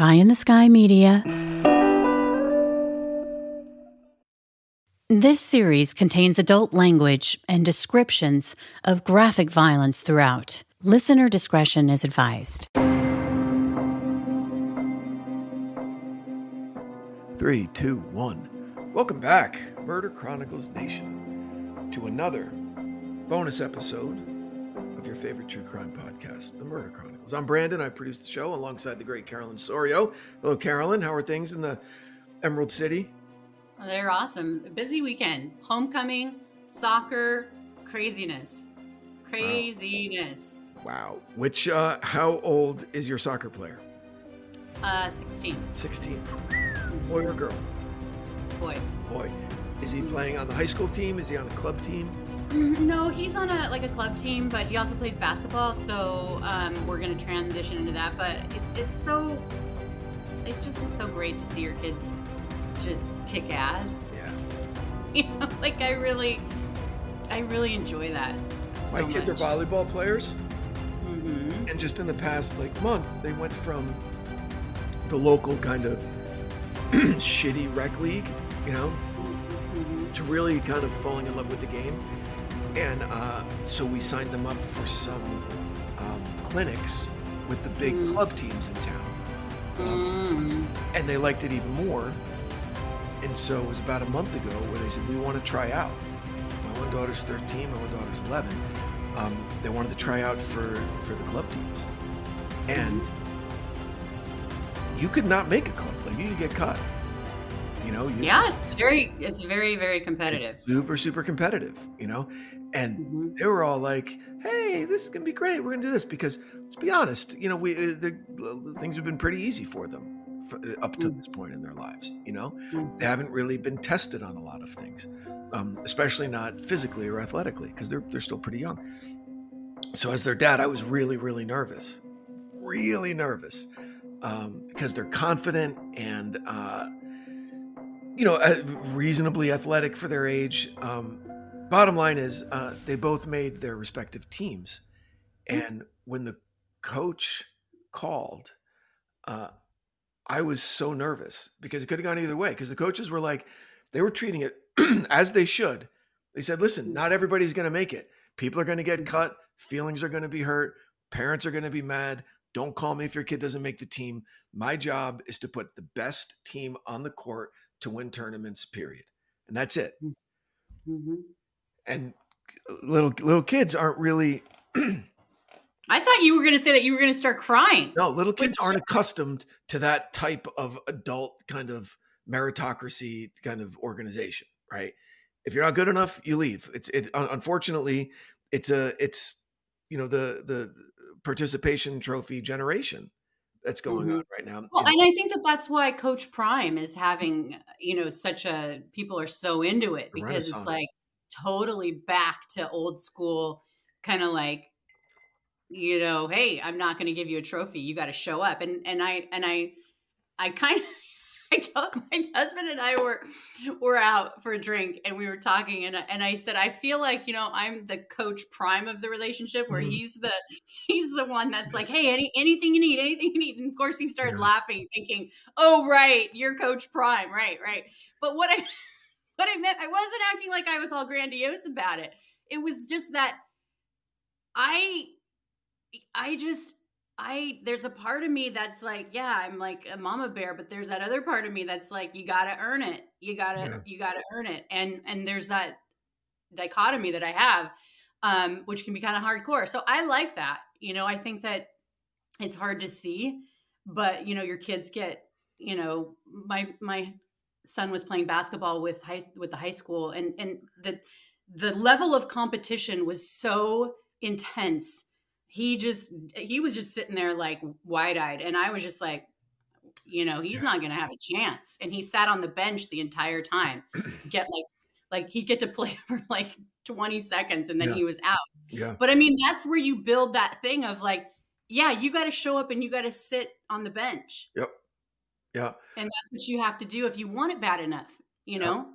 Pie in the Sky Media. This series contains adult language and descriptions of graphic violence throughout. Listener discretion is advised. Three, two, one. Welcome back, Murder Chronicles Nation, to another bonus episode of your favorite true crime podcast, The Murder Chronicles. I'm Branden. I produce the show alongside the great Carolyn Sorio. Hello, Carolyn. How are things in the Emerald City? Oh, they're awesome. A busy weekend. Homecoming, soccer, craziness. Craziness. Wow. Which, uh, how old is your soccer player? Uh, 16. 16. Boy or girl? Boy. Boy. Is he playing on the high school team? Is he on a club team? Mm, No, he's on a like a club team, but he also plays basketball. So um, we're gonna transition into that. But it, it's so, it just is so great to see your kids just kick ass. Yeah. You know, like I really, I really enjoy that. My so kids much. are volleyball players. hmm And just in the past like month, they went from the local kind of shitty rec league, you know, hmm to really kind of falling in love with the game. And uh, so we signed them up for some um, clinics with the big Mm. club teams in town. mm And they liked it even more. And so it was about a month ago where they said, We want to try out. My one daughter's 13, my one daughter's 11. Um, they wanted to try out for, for the club teams. And you could not make a club. Like you could get cut. You know, you, Yeah, it's very, it's very, very competitive. super, super competitive, you know? And Mhm. they were all like, "Hey, this is gonna be great. We're gonna do this because, let's be honest, you know, we uh, the, things have been pretty easy for them for, up to Mm. this point in their lives. You know, Mm. they haven't really been tested on a lot of things, um, especially not physically or athletically because they're they're still pretty young. So as their dad, I was really, really nervous, really nervous um, because they're confident and uh, you know uh, reasonably athletic for their age. Um, bottom line is uh, they both made their respective teams. And when the coach called uh, i was so nervous because it could have gone either way because the coaches were like they were treating it as they should. They said listen not everybody's going to make it. People are going to get cut. Feelings are going to be hurt. Parents are going to be mad. Don't call me if your kid doesn't make the team. My job is to put the best team on the court to win tournaments period. And that's it. Mhm. And little little kids aren't really I thought you were going to say that you were going to start crying. no little kids aren't accustomed to that type of adult kind of meritocracy kind of organization right if you're not good enough you leave it's it unfortunately it's a it's you know the the participation trophy generation that's going Mhm. on right now Well, And- and I think that that's why Coach Prime is having, you know, such a people are so into it because it's like totally back to old school, kind of like, you know, hey, I'm not going to give you a trophy. You got to show up. And and I and I, I kind of. I told my husband and I were were out for a drink and we were talking and and I said I feel like you know I'm the coach prime of the relationship where Mhm. he's the he's the one that's like hey any anything you need anything you need and of course he started Yeah. laughing thinking oh right you're coach prime right right but what I what I meant I wasn't acting like I was all grandiose about it it was just that I I just I there's a part of me that's like, yeah, I'm like a mama bear, but there's that other part of me that's like, you gotta earn it. You gotta Yeah. you gotta earn it. And and there's that dichotomy that I have, um, which can be kind of hardcore. So I like that. You know, I think that it's hard to see, but you know, your kids get, you know, my my son was playing basketball with high with the high school and and the the level of competition was so intense. He just he was just sitting there like wide-eyed and i was just like you know he's Yeah. not gonna have a chance. And he sat on the bench the entire time. Get like like he'd get to play for like 20 seconds and then Yeah. he was out. Yeah. But i mean that's where you build that thing of like yeah you got to show up and you got to sit on the bench. Yep yeah and that's what you have to do if you want it bad enough you Yeah. know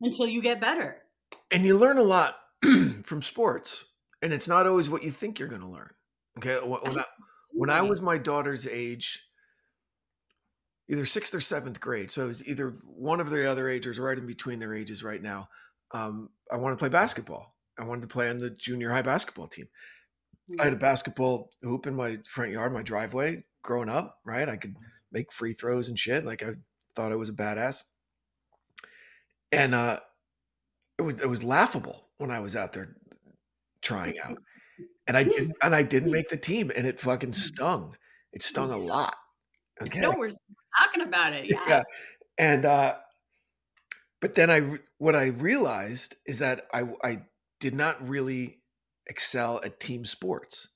until you get better and you learn a lot from sports and it's not always what you think you're going to learn okay when, when I, when I was my daughter's age either sixth or seventh grade. So it was either one of the other ages right in between their ages right now. Um, I wanted to play basketball. I wanted to play on the junior high basketball team. I had a basketball hoop in my front yard, my driveway growing up, right? I could make free throws and shit. Like I thought I was a badass. And uh it was it was laughable when I was out there trying out. And I didn't and I didn't make the team and it fucking stung. It stung a lot. Okay. No, we're talking about it. Yeah. yeah. And uh but then I what I realized is that I I did not really excel at team sports.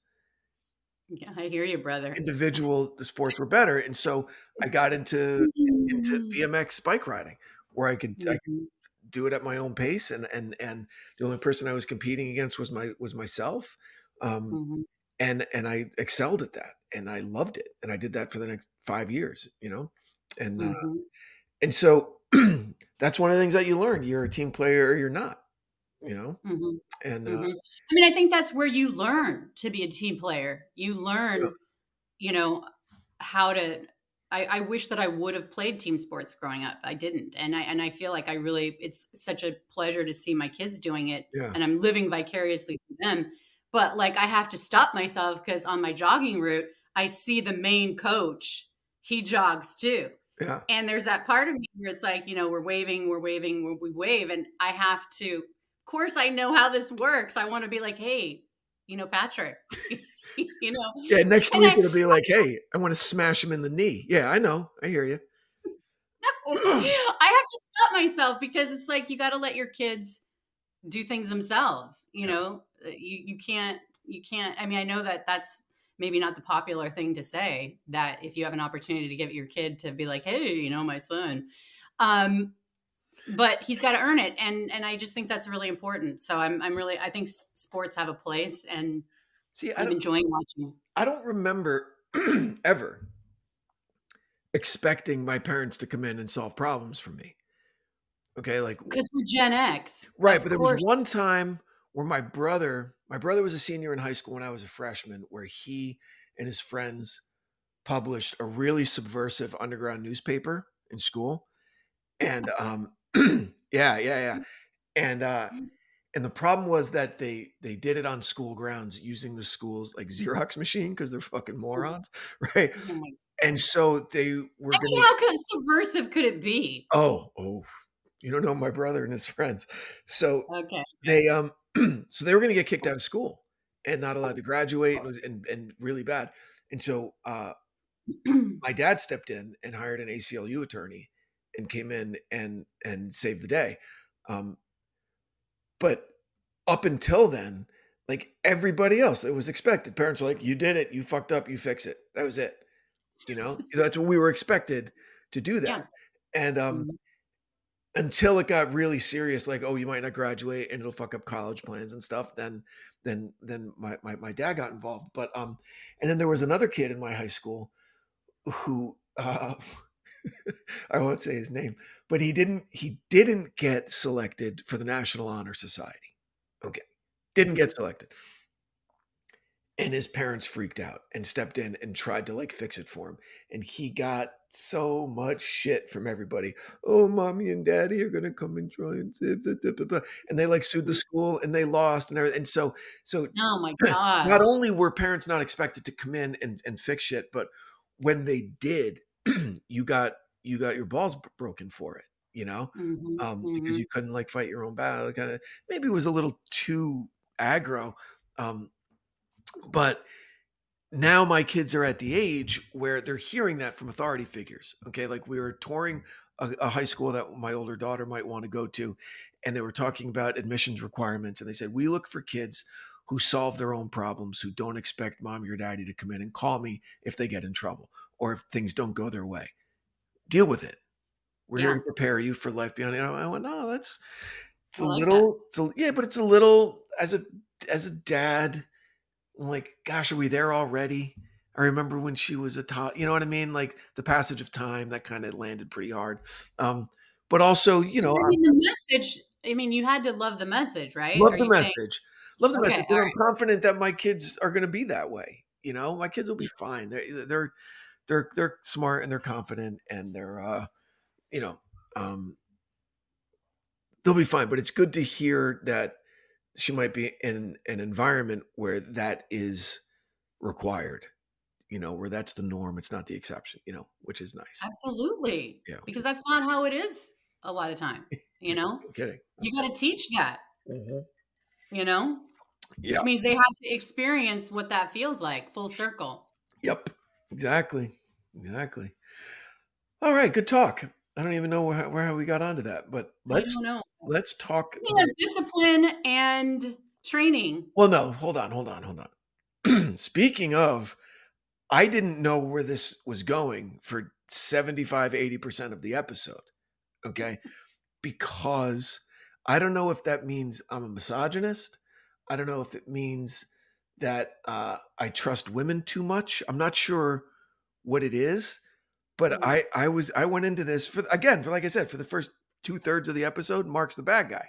Yeah, I hear you, brother. Individual the sports were better, and so I got into into BMX bike riding, where I could, I could Mhm. do it at my own pace, and and and the only person I was competing against was my was myself, um, Mhm. and and I excelled at that, and I loved it, and I did that for the next five years, you know, and uh, Mhm. and so that's one of the things that you learn. You're a team player or you're not, you know, Mhm. and uh, Mhm. I mean, I think that's where you learn to be a team player. You learn, Yeah. you know, how to. I, I wish that I would have played team sports growing up. I didn't, and I and I feel like I really. It's such a pleasure to see my kids doing it, yeah, and I'm living vicariously through them. But like, I have to stop myself because on my jogging route, I see the main coach. He jogs too. yeah, And there's that part of me where it's like, you know, we're waving, we're waving, we wave. And I have to, course, I know how this works. I want to be like, hey, you know, Patrick, you know, yeah. Next And week I- it'll be like, hey, I want to smash him in the knee. Yeah, I know, I hear you. I have to stop myself because it's like you got to let your kids do things themselves. You know, Uh, you you can't you can't. I mean, I know that that's maybe not the popular thing to say. That if you have an opportunity to give your kid to be like, hey, you know, my son, um, but he's got to earn it, and and I just think that's really important. So I'm I'm really I think sports have a place, and See, I'm enjoying watching. I don't remember ever expecting my parents to come in and solve problems for me. Okay, like Because we're Gen X, right, but there course. was one time where my brother, my brother was a senior in high school when I was a freshman, where he and his friends published a really subversive underground newspaper in school, and um, yeah, yeah, yeah, and uh, and the problem was that they they did it on school grounds using the school's like Xerox machine because they're fucking morons, right? Oh And so they were I mean, gonna how could, subversive could it be? oh oh you don't know my brother and his friends, so Okay. they um so they were gonna get kicked out of school and not allowed to graduate and, and, and really bad, and so uh my dad stepped in and hired an ACLU attorney and came in and and saved the day. Um, but up until then, like everybody else, it was expected. Parents were like, "You did it. You fucked up. You fix it." That was it. You know, that's what we were expected to do that. Yeah. And um, Mhm. until it got really serious, like, "Oh, you might not graduate, and it'll fuck up college plans and stuff," then then then my my, my dad got involved. But um, and then there was another kid in my high school who uh, I won't say his name, but he didn't he didn't get selected for the National Honor Society. Okay. Didn't get selected. And his parents freaked out and stepped in and tried to like fix it for him. And he got so much shit from everybody. Oh, mommy and daddy are gonna come and try and save the blah, blah, blah." and they like sued the school and they lost and everything. And so so Oh my god. not only were parents not expected to come in and, and fix shit, but when they did, you got you got your balls broken for it, you know, Mhm, um, because mhm. you couldn't like fight your own battle. Kind of maybe it was a little too aggro, um, but now my kids are at the age where they're hearing that from authority figures. Okay, like we were touring a, a high school that my older daughter might want to go to, and they were talking about admissions requirements, and they said we look for kids who solve their own problems, who don't expect mom or daddy to come in and call me if they get in trouble or if things don't go their way. Deal with it. We're here to prepare you for life beyond. And I went, no, that's it's a like that. little, it's a, yeah, but it's a little as a as a dad. I'm like, gosh, are we there already? I remember when she was a tot, you know what I mean? Like the passage of time that kind of landed pretty hard. Um, but also, you know, I mean, the message. I mean, you had to love the message, right? love Are the you saying- message. Love the Okay, message. I'm confident that my kids are going to be that way. You know, my kids will be fine. They're, they're they're they're smart and they're confident and they're uh you know um they'll be fine but it's good to hear that she might be in an environment where that is required you know where that's the norm it's not the exception you know which is nice Absolutely. yeah Because that's not how it is a lot of time. You know, no kidding you got to teach that, Mhm. you know, yeah which means they have to experience what that feels like full circle. Yep. Exactly. Exactly. All right. Good talk. I don't even know where, where we got onto that, but let's let's talk. Of discipline and training. Well, no, hold on, hold on, hold on. Speaking of, I didn't know where this was going for 75, 80% of the episode. Okay. Because I don't know if that means I'm a misogynist. I don't know if it means that uh, I trust women too much. I'm not sure what it is, but Mhm. I I was I went into this for again for like I said for the first two thirds of the episode. Mark's the bad guy.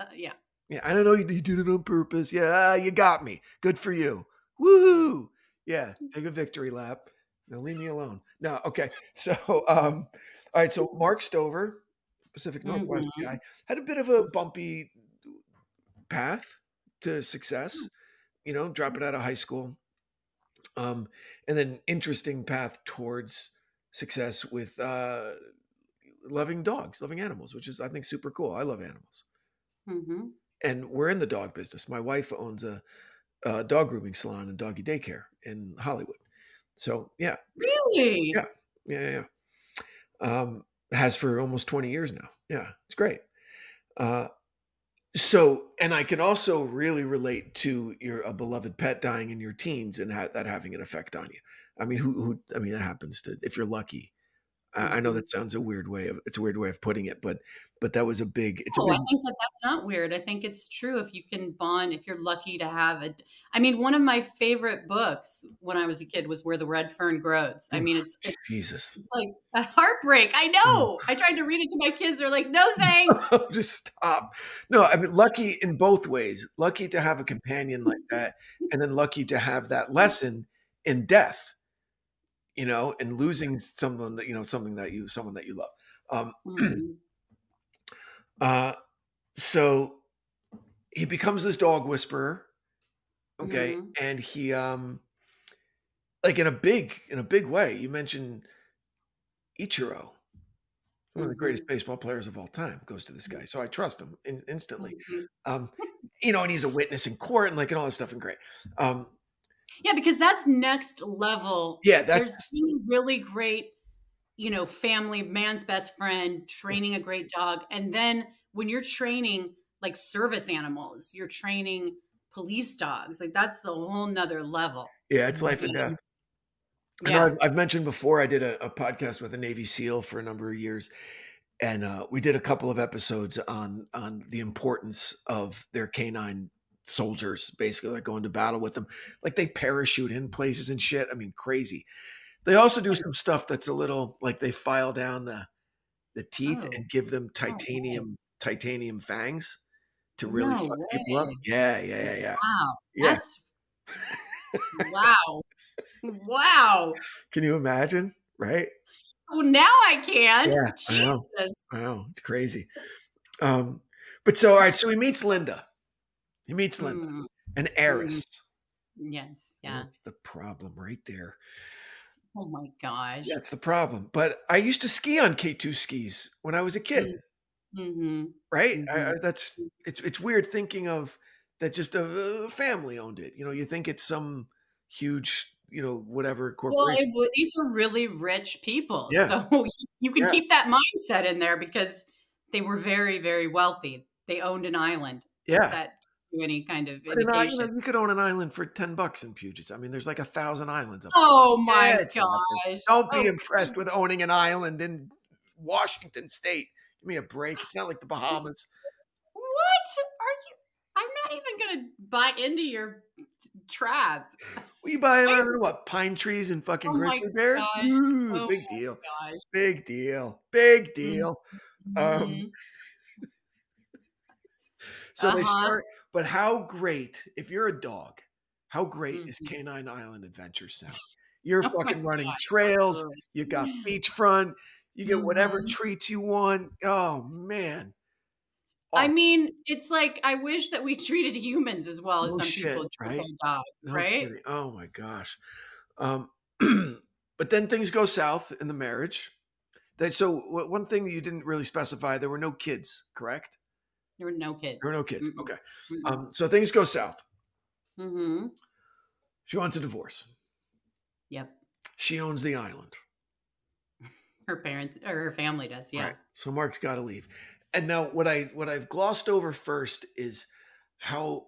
Uh, yeah. Yeah, I don't know you, you did it on purpose. Yeah, you got me. Good for you. Woo! Yeah, take a victory lap. Now leave me alone. No, okay. So, um, all right. So Mark Stover, Pacific Northwest Mhm. guy, had a bit of a bumpy path to success. You know, dropping out of high school, um, and then interesting path towards success with uh, loving dogs, loving animals, which is I think super cool. I love animals hmm and we're in the dog business. My wife owns a, a dog grooming salon and doggy daycare in Hollywood. So yeah, Really? Yeah. yeah, yeah, yeah. Um, has for almost twenty years now. Yeah, it's great. Uh, so, and I can also really relate to your a beloved pet dying in your teens and ha- that having an effect on you. I mean, who, who? I mean, that happens to if you're lucky. I, know that sounds a weird way of it's a weird way of putting it, but but that was a big. It's a Oh, I think that that's not weird. I think it's true if you can bond, if you're lucky to have it. I mean, one of my favorite books when I was a kid was Where the Red Fern Grows. I oh, mean, it's it's, Jesus. it's like a heartbreak. I oh. know. I tried to read it to my kids. They're like, no thanks. just stop. No, I mean, lucky in both ways. Lucky to have a companion like that, and then lucky to have that lesson in death. You know, and losing someone that you know, something that you, someone that you love. Um, Mhm. uh, so he becomes this dog whisperer. Okay, Mhm. and he, um, like in a big, in a big way. You mentioned Ichiro, one of the greatest Mm-hmm. baseball players of all time, goes to this guy. So I trust him in, instantly. Mhm. Um, you know, and he's a witness in court and like and all this stuff and great. Um, Yeah, because that's next level. yeah, There's that's being really great, you know, family, man's best friend, training a great dog. And then when you're training like service animals, you're training police dogs. Like that's a whole nother level. yeah, it's life and death. Yeah. I've, I've mentioned before I did a, a podcast with a Navy SEAL for a number of years, and uh, we did a couple of episodes on on the importance of their canine soldiers, basically like going to battle with them, like they parachute in places and shit. I mean, crazy. They also do some stuff that's a little like they file down the the teeth Oh. and give them titanium titanium fangs to really No fuck people up. Yeah, yeah, yeah, yeah. Wow. Yeah. That's wow. Wow. Can you imagine? Right? Oh, now I can. Yeah, I know. Jesus. I know it's crazy. Um, but so all right, so he meets Linda. He meets Linda, Mm, an heiress. yes. Yeah. That's the problem right there. Oh my gosh. That's the problem. But I used to ski on K2 skis when I was a kid, hmm right? I, I, Mhm. that's it's it's weird thinking of that just a, a family owned it. You know, you think it's some huge, you know, whatever Well, corporation. it, w- these are really rich people. Yeah. So you- you can Yeah. keep that mindset in there because they were very, very wealthy. They owned an island yeah. that do any kind of But i- you, know, you could own an island for 10 bucks in Puget. I mean, there's like a thousand islands up oh my Yeah, gosh. Don't be Oh, impressed with owning an island in Washington State. Give me a break. It's not like the Bahamas. What are you? I'm not even going to buy into your trap. We buy it on what? Pine trees and fucking Oh grizzly bears? Ooh, Oh big deal. Big deal. Big deal. Um, Mhm. So they Uh-huh. start, but how great, if you're a dog, how great is Mhm. Canine Island Adventure sound? You're Oh fucking running God, trails. You got beachfront. You get whatever Mhm. treats you want. Oh man. I Oh, mean, it's like I wish that we treated humans as well as No some shit, people treat right? dogs, no right? kidding. Oh my gosh. Um, but then things go south in the marriage. That so one thing you didn't really specify there were no kids, correct? There were no kids. There were no kids. Mm-mm. Okay. Mm-mm. Um, so things go south. hmm She wants a divorce. Yep. She owns the island. Her parents or her family does. Yeah. Right. So Mark's got to leave. And now what I what I've glossed over first is how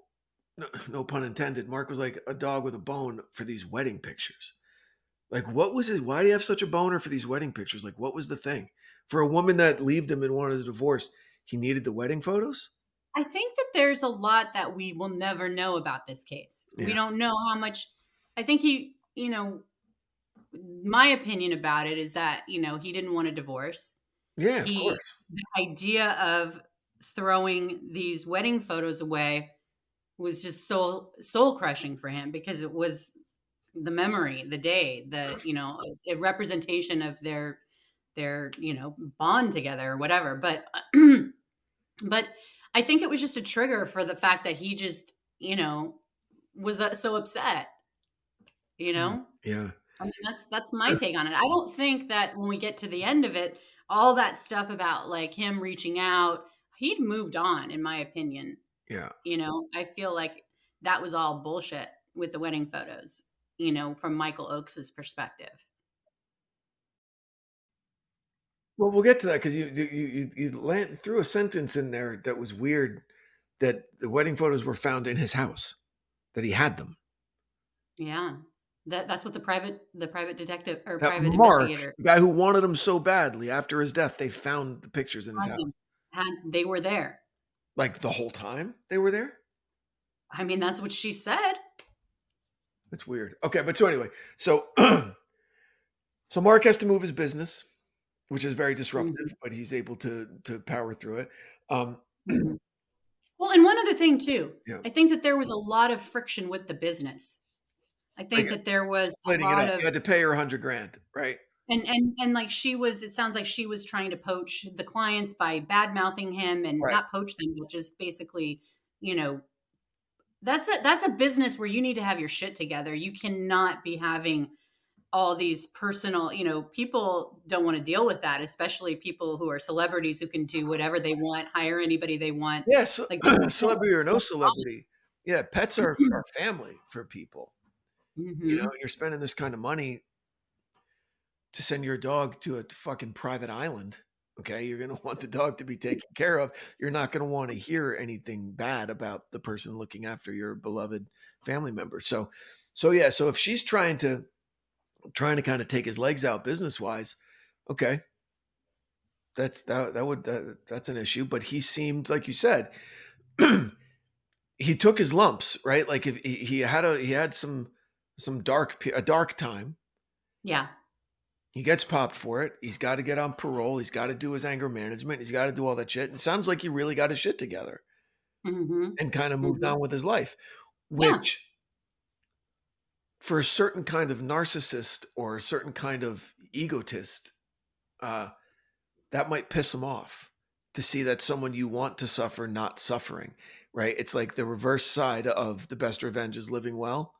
no, no pun intended. Mark was like a dog with a bone for these wedding pictures. Like what was it? Why do you have such a boner for these wedding pictures? Like what was the thing? For a woman that left him and wanted a divorce, he needed the wedding photos? I think that there's a lot that we will never know about this case. Yeah. We don't know how much. I think he, you know, my opinion about it is that you know he didn't want a divorce. Yeah, of course. The idea of throwing these wedding photos away was just soul soul crushing for him because it was the memory, the day, the you know, a representation of their their you know bond together or whatever. But but I think it was just a trigger for the fact that he just you know was uh, so upset. You know, Yeah. I mean, that's that's my take on it. I don't think that when we get to the end of it, all that stuff about like him reaching out, he'd moved on, in my opinion. Yeah. You know, I feel like that was all bullshit with the wedding photos. You know, from Michael Oakes's perspective. Well, we'll get to that because you you you, you land, threw a sentence in there that was weird. That the wedding photos were found in his house, that he had them. Yeah, that that's what the private the private detective or That private Mark, investigator the guy who wanted them so badly, after his death, they found the pictures in his house. him- had. They were there. Like the whole time they were there. I mean, that's what she said. That's weird. Okay, but so anyway, so so Mark has to move his business, which is very disruptive, but he's able to to power through it. Um, Well, and one other thing too, Yeah. I think that there was a lot of friction with the business. I think Like, that there was a lot up, of you had to pay her a hundred grand, right? and and and like she was. It sounds like she was trying to poach the clients by bad mouthing him and Right. not poach them, but just basically, you know, that's a that's a business where you need to have your shit together. You cannot be having all these personal, you know, people don't want to deal with that, especially people who are celebrities who can do whatever they want, hire anybody they want. Yeah, so, Like, celebrity or no celebrity. Yeah, pets are, are family for people. Mhm. You know, you're spending this kind of money to send your dog to a fucking private island. Okay, you're gonna want the dog to be taken care of. You're not gonna want to hear anything bad about the person looking after your beloved family member. So, so yeah, so if she's trying to trying to kind of take his legs out business wise, okay, that's that that would that, that's an issue. But he seemed like you said, he took his lumps, right? Like if he, he had a he had some some dark a dark time. Yeah. He gets popped for it. He's got to get on parole. He's got to do his anger management. He's got to do all that shit. It sounds like he really got his shit together hmm and kind of moved Mhm. on with his life, which for a certain kind of narcissist or a certain kind of egotist, uh, that might piss him off to see that someone you want to suffer not suffering, right? It's like the reverse side of the best revenge is living well.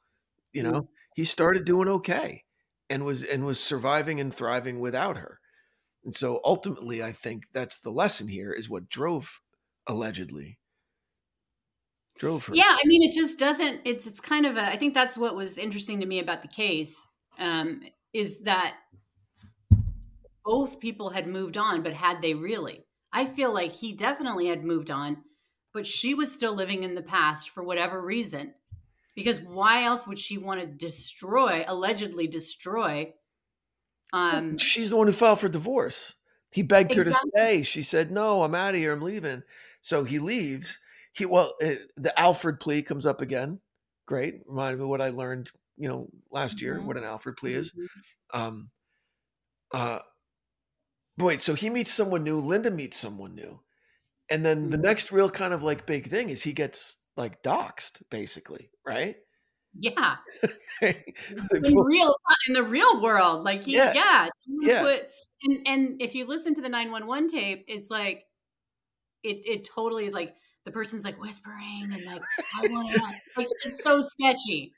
You know, he started doing okay and was and was surviving and thriving without her. And so ultimately I think that's the lesson here is what drove allegedly drove her. Yeah, I mean, it just doesn't. It's it's kind of a. I think that's what was interesting to me about the case um, is that both people had moved on, but had they really? I feel like he definitely had moved on, but she was still living in the past for whatever reason. Because why else would she want to destroy, allegedly destroy? Um, She's the one who filed for divorce. He begged her to stay. She said, "No, I'm out of here. I'm leaving." So he leaves. He well, uh, the Alford plea comes up again. Great, reminded me what I learned, you know, last year. Mhm. What an Alford plea is. mhm. Um, uh, but wait, so he meets someone new. Linda meets someone new, and then the Mhm. next real kind of like big thing is he gets like doxxed, basically, right? Yeah. In real in the real world. Like he Yeah. yeah. Yeah. Put, and and if you listen to the 911 tape, it's like it it totally is like the person's like whispering and like I want to like it's so sketchy.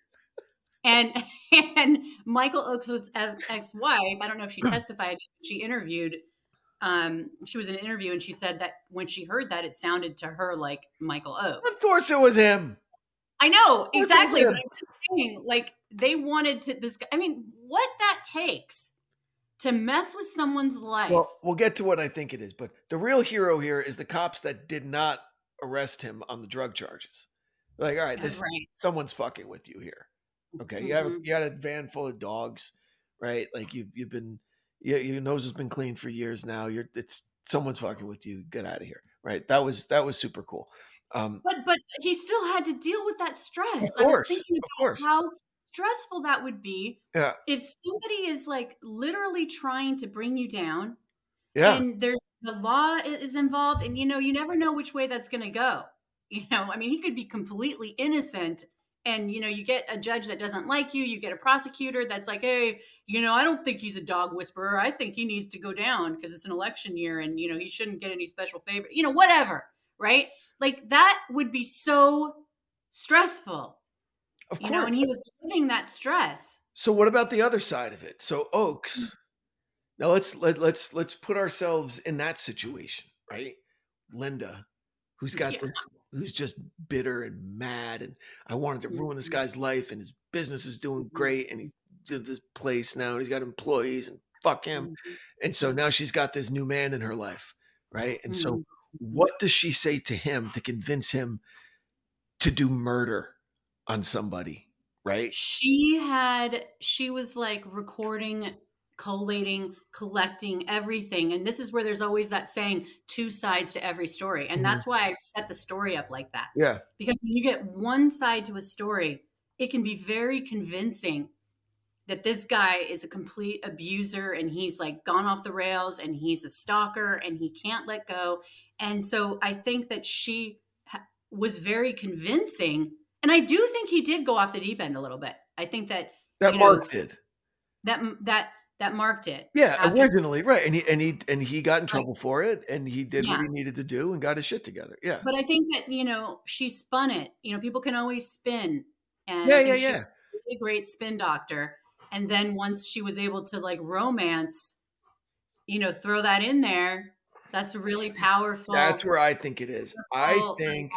And and Michael Oakes' as ex-wife, I don't know if she testified, she interviewed um she was in an interview and she said that when she heard that it sounded to her like Michael Oakes. of course it was him. I know exactly. But I'm just saying, like they wanted to. This. I mean, what that takes to mess with someone's life. Well, we'll get to what I think it is, but the real hero here is the cops that did not arrest him on the drug charges. Like, all right, this right. someone's fucking with you here. Okay, you have a, you got a van full of dogs, right? Like you you've been your, your nose has been clean for years now. You're it's someone's fucking with you. Get out of here, right? That was that was super cool. Um, But but he still had to deal with that stress. Of I was course, thinking of about course. how stressful that would be yeah, if somebody is like literally trying to bring you down, yeah, and there's the law is involved, and you know you never know which way that's going to go. You know, I mean, he could be completely innocent. And you know, you get a judge that doesn't like you. You get a prosecutor that's like, "Hey, you know, I don't think he's a dog whisperer. I think he needs to go down because it's an election year, and you know, he shouldn't get any special favor. You know, whatever, right? Like that would be so stressful. of You course. know, and he was living that stress. So what about the other side of it? So Oakes. Mm. Now let's let, let's let's put ourselves in that situation, right? Linda, who's got Yeah. this, who's just bitter and mad, and I wanted to ruin this Mhm. guy's life, and his business is doing Mhm. great, and he did this place now, and he's got employees, and fuck him. Mhm. And so now she's got this new man in her life, right? And so what does she say to him to convince him to do murder on somebody, right? she had she was like recording collating collecting everything and this is where there's always that saying two sides to every story and Mhm. that's why i set the story up like that Yeah. because when you get one side to a story it can be very convincing that this guy is a complete abuser and he's like gone off the rails and he's a stalker and he can't let go and so i think that she ha- was very convincing and i do think he did go off the deep end a little bit i think that That you know, Mark did. that that that marked it Yeah, after- originally, right. And he and he and he got in trouble for it and he did what he needed to do and got his shit together. Yeah. but i think that you know she spun it you know people can always spin and Yeah, yeah, yeah. a great spin doctor and then once she was able to like romance you know throw that in there that's really powerful That's where I think it is. I think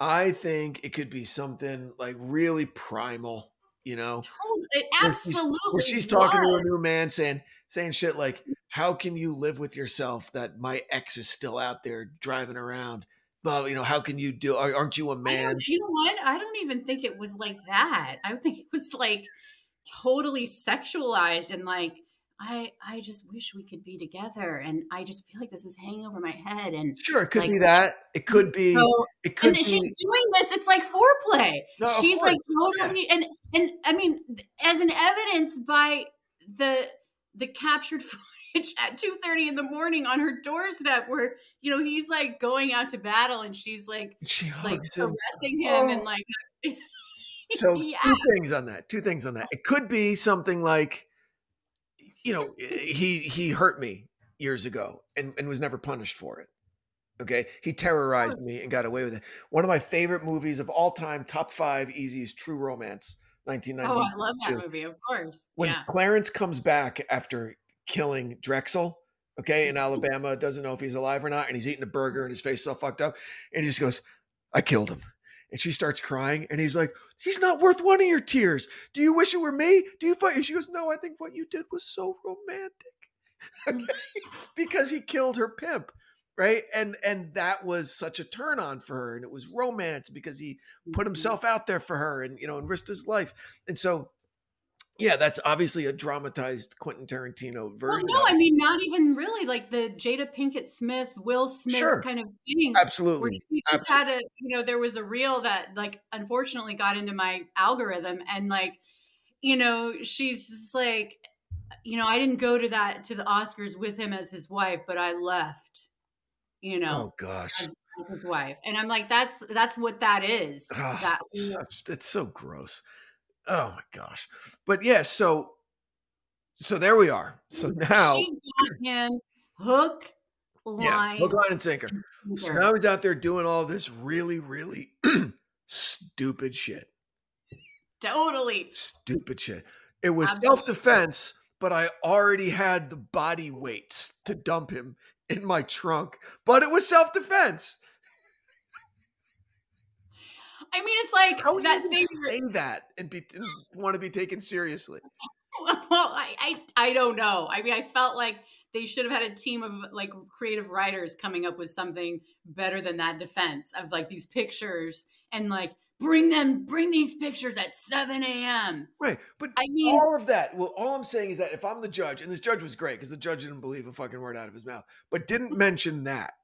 I think it could be something like really primal, you know. Totally, it where she's- absolutely Where she's talking to a new man saying saying shit like, How can you live with yourself that my ex is still out there driving around? Well, you know, how can you do aren't you a man? you know what? I don't even think it was like that. I think it was like totally sexualized and like I I just wish we could be together and I just feel like this is hanging over my head and Sure, it could like- be that. It could be so it could and be she's doing this it's like foreplay. No, she's like course, yeah. totally and and I mean as an evidence by the the captured footage at 2:30 in the morning on her doorstep where you know he's like going out to battle and she's like she like him. arresting him and Oh. like So Yeah. two things on that. Two things on that. It could be something like, you know, he he hurt me years ago and, and was never punished for it. Okay. He terrorized me and got away with it. One of my favorite movies of all time, top five easy is True Romance, 1992. Oh, I love that movie, of course. When yeah. Clarence comes back after killing Drexel, okay, in Mm-hmm. Alabama, doesn't know if he's alive or not, and he's eating a burger and his face is all fucked up, and he just goes, I killed him. And she starts crying, and he's like, He's not worth one of your tears. Do you wish it were me? Do you fight? And she goes, No, I think what you did was so romantic. Mm. Okay. because he killed her pimp. Right. And and that was such a turn on for her. And it was romance because he put Mhm. himself out there for her and you know and risked his life. And so yeah, that's obviously a dramatized Quentin Tarantino Well, version. no, I mean, not even really like the Jada Pinkett Smith, Will Smith Sure. kind of thing. Absolutely. just had a, you know, there was a reel that like unfortunately got into my algorithm and like, you know, she's just like, you know, I didn't go to that to the Oscars with him as his wife, but I left, you know, Oh gosh. as, as his wife. And I'm like, that's that's what that is. Ah, that it's, such- it's so gross. Oh my gosh. But yeah, so so there we are. So mm-hmm. now She got him hook, yeah, line, hook, line, and sinker. and So now he's out there doing all this really, really stupid shit. totally. Stupid shit. It was self defense, but I already had the body weights to dump him in my trunk. But it was self defense. I mean, it's like How that you thing. say that and be want to be taken seriously? Well, I, I I don't know. I mean, I felt like they should have had a team of like creative writers coming up with something better than that defense of like these pictures and like bring them bring these pictures at 7 a.m. Right. But I mean, all of that. Well, all I'm saying is that if I'm the judge, and this judge was great because the judge didn't believe a fucking word out of his mouth, but didn't mention that.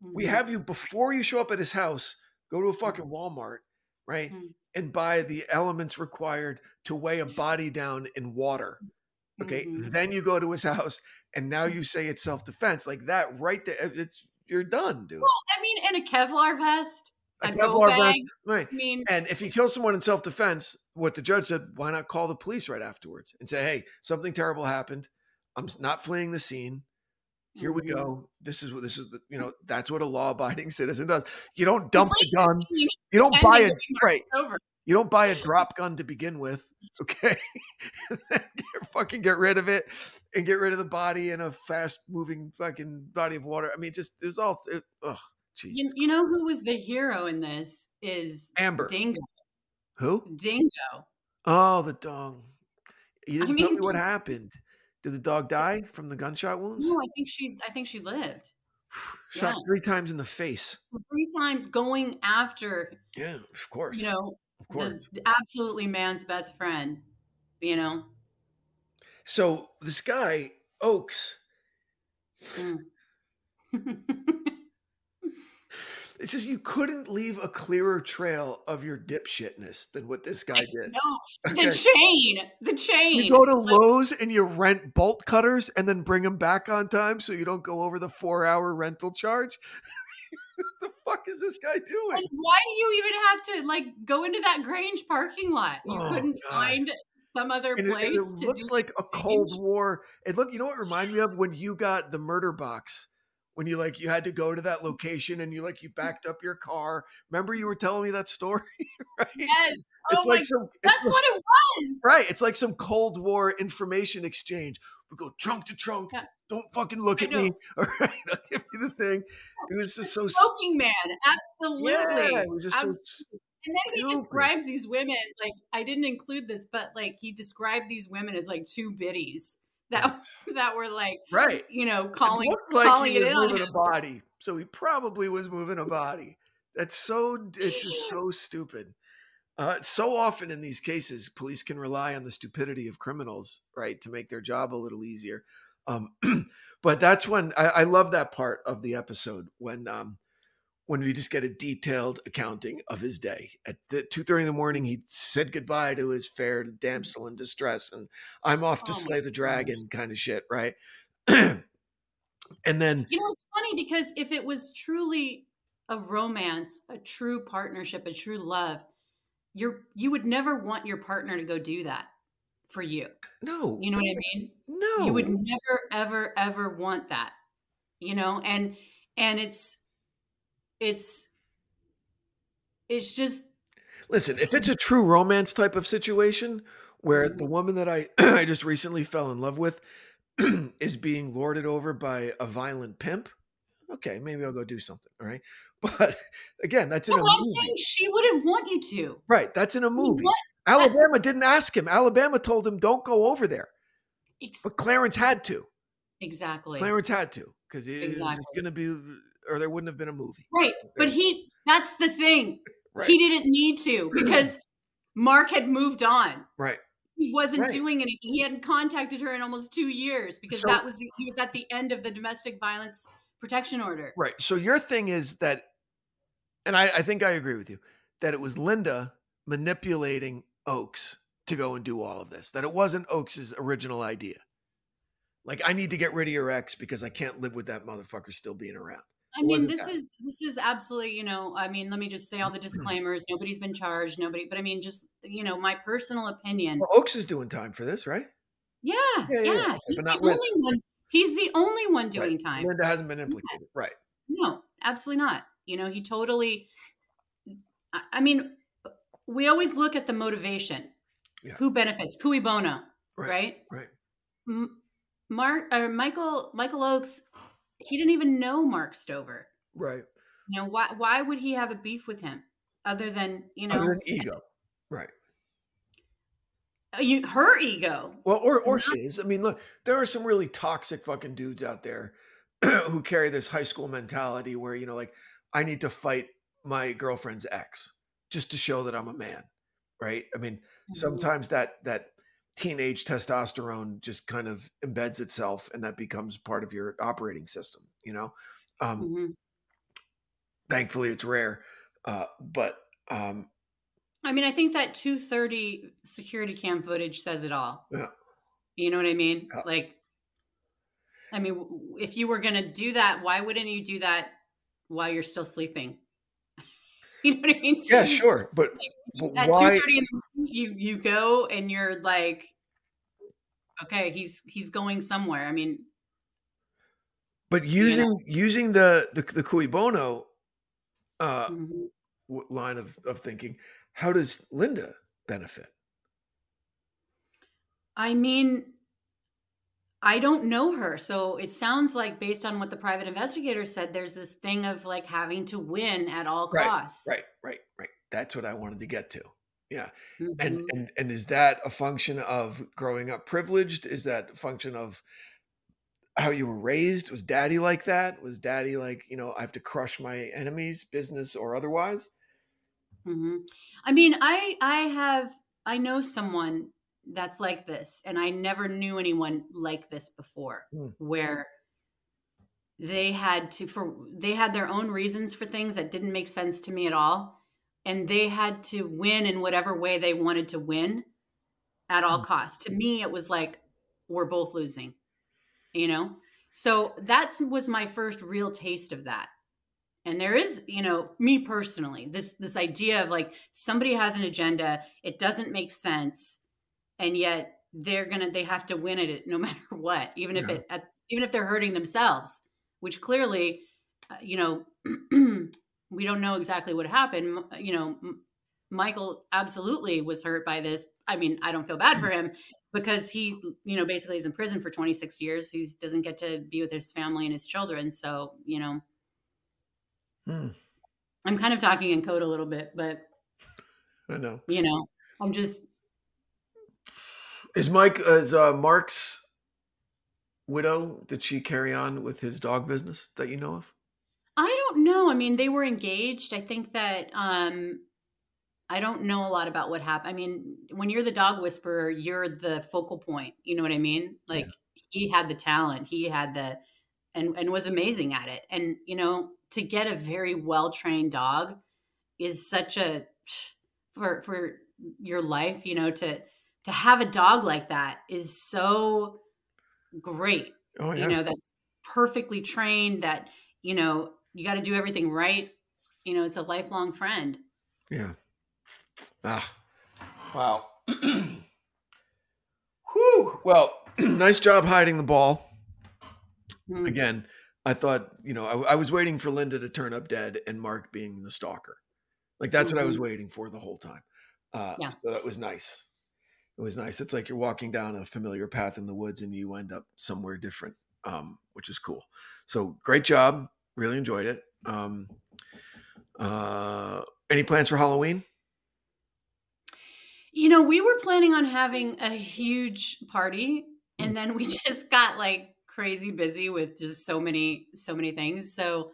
We mhm. have you before you show up at his house, go to a fucking Walmart, right? Mhm. And buy the elements required to weigh a body down in water. Okay. Mhm. Then you go to his house and now you say it's self defense. Like that right there. It's you're done, dude. Well, I mean, in a Kevlar vest, A a, Kevlar go vest, bag. Right. I mean, And if you kill someone in self defense, what the judge said, why not call the police right afterwards and say, hey, something terrible happened. I'm not fleeing the scene. Here we mhm. go. This is what this is. The, you know, that's what a law abiding citizen does. You don't dump the gun. you don't buy a right. You don't buy a drop gun to begin with. Okay, get- fucking get rid of it and get rid of the body in a fast moving fucking body of water. I mean, just it was all. It, oh, You, you know who was the hero in this is Amber. Dingo. Who? Dingo. Oh, the dong. You didn't tell me what happened. Did the dog die from the gunshot wounds? No, I think she. I think she lived Shot yeah. three times in the face. three times, going after Yeah, of course. you know of course. the absolutely man's best friend. You know. So this guy, Oakes, Mm. it's just you couldn't leave a clearer trail of your dipshitness than what this guy did. no, Okay. the chain, the chain. You go to Lowe's and you rent bolt cutters and then bring them back on time so you don't go over the four hour rental charge. the fuck is this guy doing? And why do you even have to like go into that Grange parking lot? You Oh, couldn't God. find some other And it, place it to looked do. like a Cold War. It looked, you know what it reminded me of when you got the murder box. When you like you had to go to that location and you like you backed up your car. Remember you were telling me that story, right? yes, oh It's oh my, like some it's that's like- what it was. right. It's like some Cold War information exchange. We go trunk to trunk. Yeah. Don't fucking look I at me. All right, I'll give you the thing. Oh, it was The just so smoking man, absolutely. yeah. It was just so Abs- And then he describes these women like I didn't include this, but like he described these women as like two biddies that that were like right. you know calling looked like calling it in moving a body, so he probably was moving a body. That's so. It's just so stupid. Uh, so often in these cases, police can rely on the stupidity of criminals, right, to make their job a little easier. Um, but that's when I, I love that part of the episode when um, when we just get a detailed accounting of his day. At the two thirty in the morning, he said goodbye to his fair mm-hmm. damsel in distress, and I'm off to Oh slay the God. dragon, kind of shit, right? and then You know, it's funny because if it was truly a romance, a true partnership, a true love, you're you would never want your partner to go do that for you. no, You know what I mean? no, You would never, ever, ever want that. You know, and and it's it's it's just Listen, if it's a true romance type of situation where the mm-hmm. woman that I I just recently fell in love with is being lorded over by a violent pimp, okay, maybe I'll go do something. All right, but again, that's in No, a but I'm movie, saying she wouldn't want you to. right? That's in a movie. want- Alabama didn't ask him. Alabama told him, "Don't go over there," Ex- but Clarence had to. exactly. Clarence had to because it was Exactly. going to be, or there wouldn't have been a movie. Right. But he that's the thing. Right. He didn't need to because Mark had moved on. Right. He wasn't Right. doing anything. He hadn't contacted her in almost two years because So- that was the, he was at the end of the domestic violence protection order. Right. So your thing is that, and I, I think I agree with you, that it was Linda manipulating Oakes to go and do all of this, that it wasn't Oakes's original idea. Like, I need to get rid of your ex because I can't live with that motherfucker still being around. I mean, this that. is this is absolutely, you know, I mean, let me just say all the mm-hmm. disclaimers. Nobody's been charged, nobody, but I mean, just you know, my personal opinion. Well, Oakes is doing time for this, right? Yeah, yeah. yeah. yeah. He's the only one. He's the only one doing right. time. Linda hasn't been implicated, right? No, absolutely not. You know, he totally. I mean, we always look at the motivation. Who benefits? Cui bono, right? Right. right. Mark or Michael Michael Oakes, he didn't even know Mark Stover. Right. You know why? Why would he have a beef with him, other than you know, ego, right? Uh, you, her ego. Well, or or Not- his. I mean, look, there are some really toxic fucking dudes out there who carry this high school mentality where you know, like, I need to fight my girlfriend's ex just to show that I'm a man, right? I mean, mm-hmm. sometimes that that teenage testosterone just kind of embeds itself and that becomes part of your operating system you know um mm-hmm. thankfully it's rare uh but um i mean i think that 230 security cam footage says it all yeah you know what i mean yeah. like i mean if you were going to do that why wouldn't you do that while you're still sleeping you know what I mean? Yeah, sure. But, but at two thirty, you you go and you're like, okay, he's he's going somewhere. I mean, but using you know. using the the the cui bono uh, mm-hmm. line of of thinking, how does Linda benefit? I mean, I don't know her. So it sounds like, based on what the private investigator said, there's this thing of like having to win at all costs. Right, right, right, right. That's what I wanted to get to. Yeah. Mm-hmm. And, and and is that a function of growing up privileged? Is that a function of how you were raised? Was daddy like that? Was daddy like, you know, I have to crush my enemies, business or otherwise? Mm-hmm. I mean, I I have I know someone that's like this and i never knew anyone like this before mm. where they had to for they had their own reasons for things that didn't make sense to me at all and they had to win in whatever way they wanted to win at all mm. costs. To me it was like we're both losing you know? So that was my first real taste of that. And there is you know me personally this this idea of like somebody has an agenda it doesn't make sense and yet they're gonna they have to win at it no matter what even if it at, even if they're hurting themselves which clearly uh, you know we don't know exactly what happened you know michael absolutely was hurt by this i mean i don't feel bad for him because he you know basically is in prison for 26 years he doesn't get to be with his family and his children so you know hmm. i'm kind of talking in code a little bit but i know you know i'm just is Mike is uh, Mark's widow? Did she carry on with his dog business that you know of? Don't know. I mean, they were engaged. I think that um I don't know a lot about what happened. I mean, when you're the dog whisperer, you're the focal point. You know what I mean? Like yeah. he had the talent, he had the and and was amazing at it. And you know, to get a very well trained dog is such a for for your life. You know, to to have a dog like that is so great. Oh, yeah. You know, that's perfectly trained, that, you know, you got to do everything right. You know, it's a lifelong friend. Yeah. Ah, wow. Whew. Well, nice job hiding the ball. Mm. Again, I thought, you know, I, I, was waiting for Linda to turn up dead and Mark being the stalker. Like that's mm-hmm. what I was mm-hmm. waiting for the whole time. Uh, yeah. So that was nice it was nice. It's like you're walking down a familiar path in the woods and you end up somewhere different, um, which is cool. So great job. Really enjoyed it. Um, uh, any plans for Halloween? You know, we were planning on having a huge party and then we just got like crazy busy with just so many, so many things. So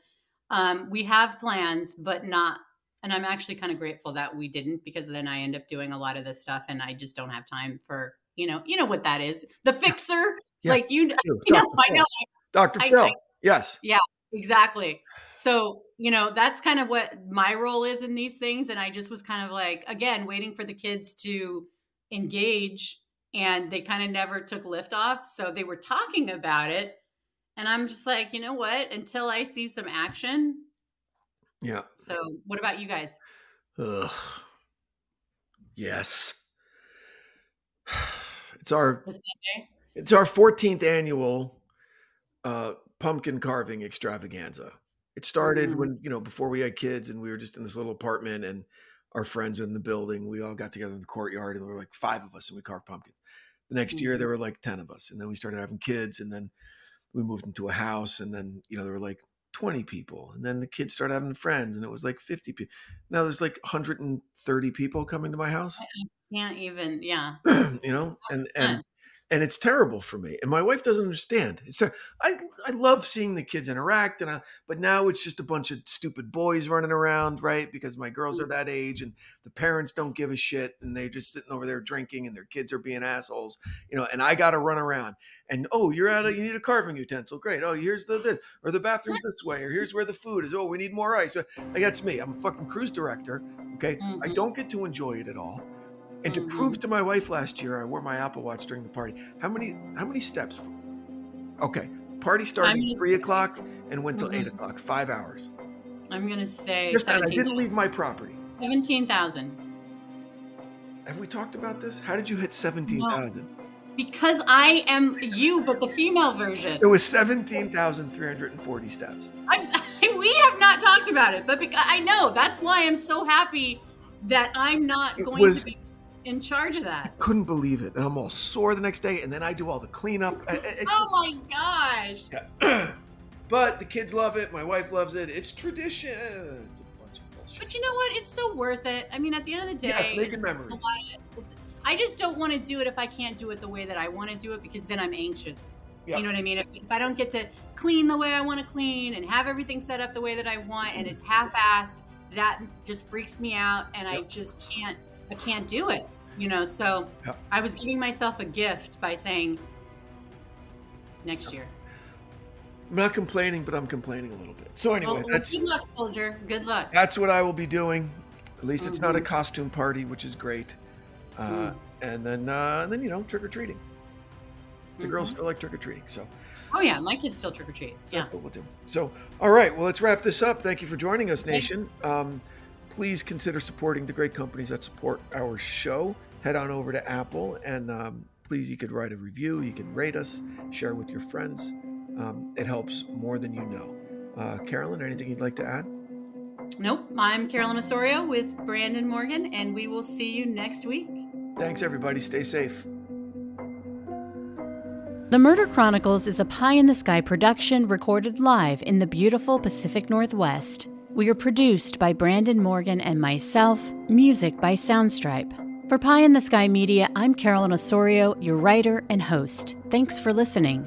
um, we have plans, but not and i'm actually kind of grateful that we didn't because then i end up doing a lot of this stuff and i just don't have time for you know you know what that is the fixer yeah. like you, you know i know dr I, phil I, yes yeah exactly so you know that's kind of what my role is in these things and i just was kind of like again waiting for the kids to engage and they kind of never took lift off so they were talking about it And I'm just like, you know what? Until I see some action. Yeah. So, what about you guys? Ugh. Yes. It's our it's our 14th annual uh, pumpkin carving extravaganza. It started Mm. when, you know, before we had kids and we were just in this little apartment and our friends were in the building. We all got together in the courtyard and there were like five of us and we carved pumpkins. The next year Mhm. there were like 10 of us. And then we started having kids and then we moved into a house and then, you know, there were like 20 people. And then the kids started having friends and it was like 50 people. Now there's like 130 people coming to my house Can't even, yeah. you know and and and it's terrible for me and my wife doesn't understand. It's ter- i i love seeing the kids interact and I, but now it's just a bunch of stupid boys running around right because my girls are that age and the parents don't give a shit and they're just sitting over there drinking and their kids are being assholes you know and i got to run around and oh you're out of you need a carving utensil great oh here's the this or the bathroom's this way or here's where the food is oh we need more ice like that's me i'm a fucking cruise director okay? I Mhm. don't get to enjoy it at all and to prove to my wife last year, I wore my Apple Watch during the party. How many how many steps? Okay, party started I'm at three o'clock and went till eight Mhm. o'clock. Five hours. I'm going to say Just that I didn't leave my property. 17,000. Have we talked about this? How did you hit seventeen thousand? Because I am you, but the female version. It was seventeen thousand three hundred and forty steps. I, we have not talked about it, but because I know that's why I'm so happy that I'm not It going was- to be in charge of that. Couldn't believe it. And I'm all sore the next day, and then I do all the cleanup. I- I- It's, Oh my gosh. but the kids love it. My wife loves it. It's tradition. It's a bunch of bullshit. But you know what? It's so worth it. I mean, at the end of the day, Yeah, making memories. a lot of- it's- I just don't want to do it if I can't do it the way that I want to do it because then I'm anxious. Yeah. You know what I mean? If, if I don't get to clean the way I want to clean and have everything set up the way that I want and it's half-assed, that just freaks me out and I just can't I can't do it. You know, so. I was giving myself a gift by saying next year. I'm not complaining, but I'm complaining a little bit. So anyway, Well, that's good luck, soldier. Good luck. that's what I will be doing. At least it's not a Mhm. costume party, which is great. Uh, Mm. And then, uh, and then you know, trick or treating. The girls Mhm. still like trick or treating, so Oh yeah, my kids still trick or treat. so Yeah. that's what we'll do. So, all right, well, let's wrap this up. Thank you for joining us. Nation. Um, please consider supporting the great companies that support our show. Head on over to Apple and um, please, you could write a review. You can rate us, share with your friends. Um, it helps more than you know. Uh, Carolyn, anything you'd like to add? Nope. I'm Carolyn Osorio with Branden Morgan, and we will see you next week. Thanks, everybody. Stay safe. The Murder Chronicles is a pie in the sky production recorded live in the beautiful Pacific Northwest. We are produced by Branden Morgan and myself, music by Soundstripe. For Pie in the Sky Media, I'm Carolyn Osorio, your writer and host. Thanks for listening.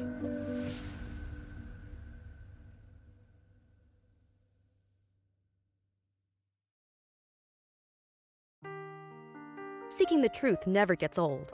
Seeking the truth never gets old.